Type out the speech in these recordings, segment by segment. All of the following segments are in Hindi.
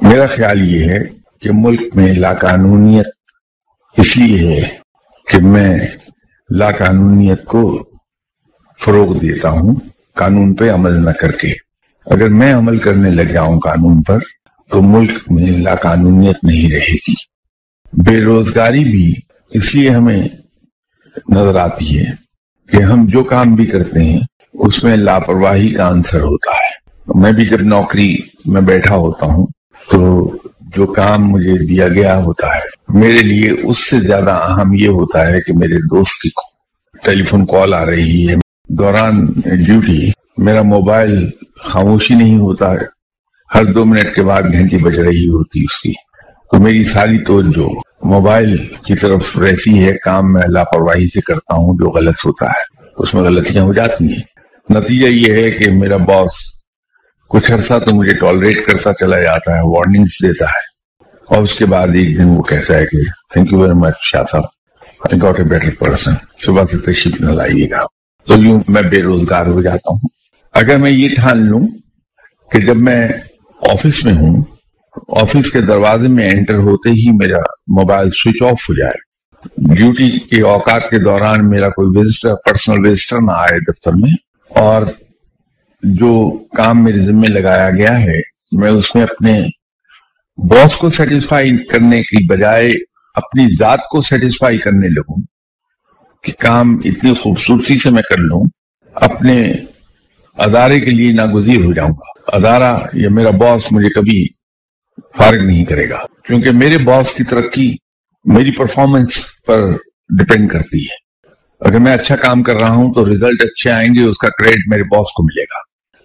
मेरा ख्याल ये है कि मुल्क में लाकानूनियत इसलिए है कि मैं लाकानूनियत को फरोग देता हूँ कानून पे अमल न करके। अगर मैं अमल करने लग जाऊँ कानून पर तो मुल्क में लाकानूनियत नहीं रहेगी। बेरोजगारी भी इसलिए हमें नज़र आती है कि हम जो काम भी करते हैं, उसमें लापरवाही का आंसर होता है। मैं भी जब नौकरी में बैठा होता हूँ तो जो काम मुझे दिया गया होता है, मेरे लिए उससे ज़्यादा अहम ये होता है कि मेरे दोस्त की टेलीफोन कॉल आ रही है। दौरान ड्यूटी, मेरा मोबाइल खामोशी नहीं होता है। हर दो मिनट के बाद घंटी बज रही होती उसकी। तो मेरी सारी तो जो मोबाइल की तरफ़ रहती है, काम मैं लापरवाही से करता हूँ, जो गलत होता है, उसमें गलतियाँ हो जाती हैं। नतीजा ये है कि मेरा बॉस कुछ अरसा तो मुझे टॉलरेट करता चला जाता है वार्निंग्स देता है। और उसके बाद एक दिन वो कहता है कि thank you very much Shah साहब। I got a better person सुबह से तशरीफ़ न लाइएगा। तो यूँ मैं बेरोजगार हो जाता हूँ। अगर मैं ये ठान लू कि जब मैं ऑफ़िस में हूँ ऑफ़िस के दरवाजे में एंटर होते ही मेरा मोबाइल स्विच ऑफ़ हो जाए। ड्यूटी के औकात के दौरान मेरा कोई विजिटर पर्सनल विजिटर ना आए दफ्तर में। और जो काम मेरे जिम्मे लगाया गया है, मैं उसमें अपने बॉस को सेटिस्फाई करने की बजाय अपनी जात को सेटिस्फाई करने लगूं कि काम इतनी खूबसूरती से मैं कर लूँ, अपने अदारे के लिए नागुजीर हो जाऊँगा। अदारा या मेरा बॉस मुझे कभी फारग नहीं करेगा, क्योंकि मेरे बॉस की तरक्की मेरी परफॉर्मेंस पर डिपेंड करती है। अगर मैं अच्छा काम कर रहा हूँ तो रिज़ल्ट अच्छे आएँगे, उसका क्रेडिट मेरे बॉस को मिलेगा।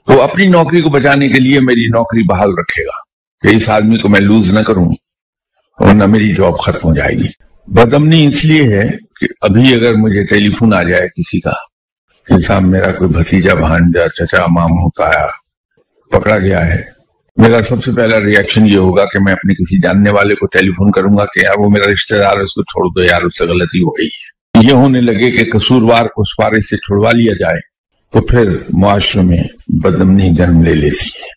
तो अपनी नौकरी को बचाने के लिए मेरी नौकरी बहाल रखेगा। कि इस आदमी को मैं लूज ना करूँ और वरना मेरी जॉब खत्म हो जाएगी। बदमनी इसलिए है कि अभी अगर मुझे टेलीफोन आ जाए किसी का, कि साहब मेरा कोई भतीजा, भांजा, चचा, मामू, ताया पकड़ा गया है, मेरा सबसे पहला रिएक्शन ये होगा कि मैं अपने किसी जानने वाले को टेलीफोन करूँगा कि यार वो मेरा रिश्तेदार है, उसको छोड़ दो यार, उससे गलती हो गई। ये होने लगे कि कसूरवार को सिफारिश से छुड़वा लिया जाए। तो फिर मुआशरे में बदमनी जन्म ले लेती है।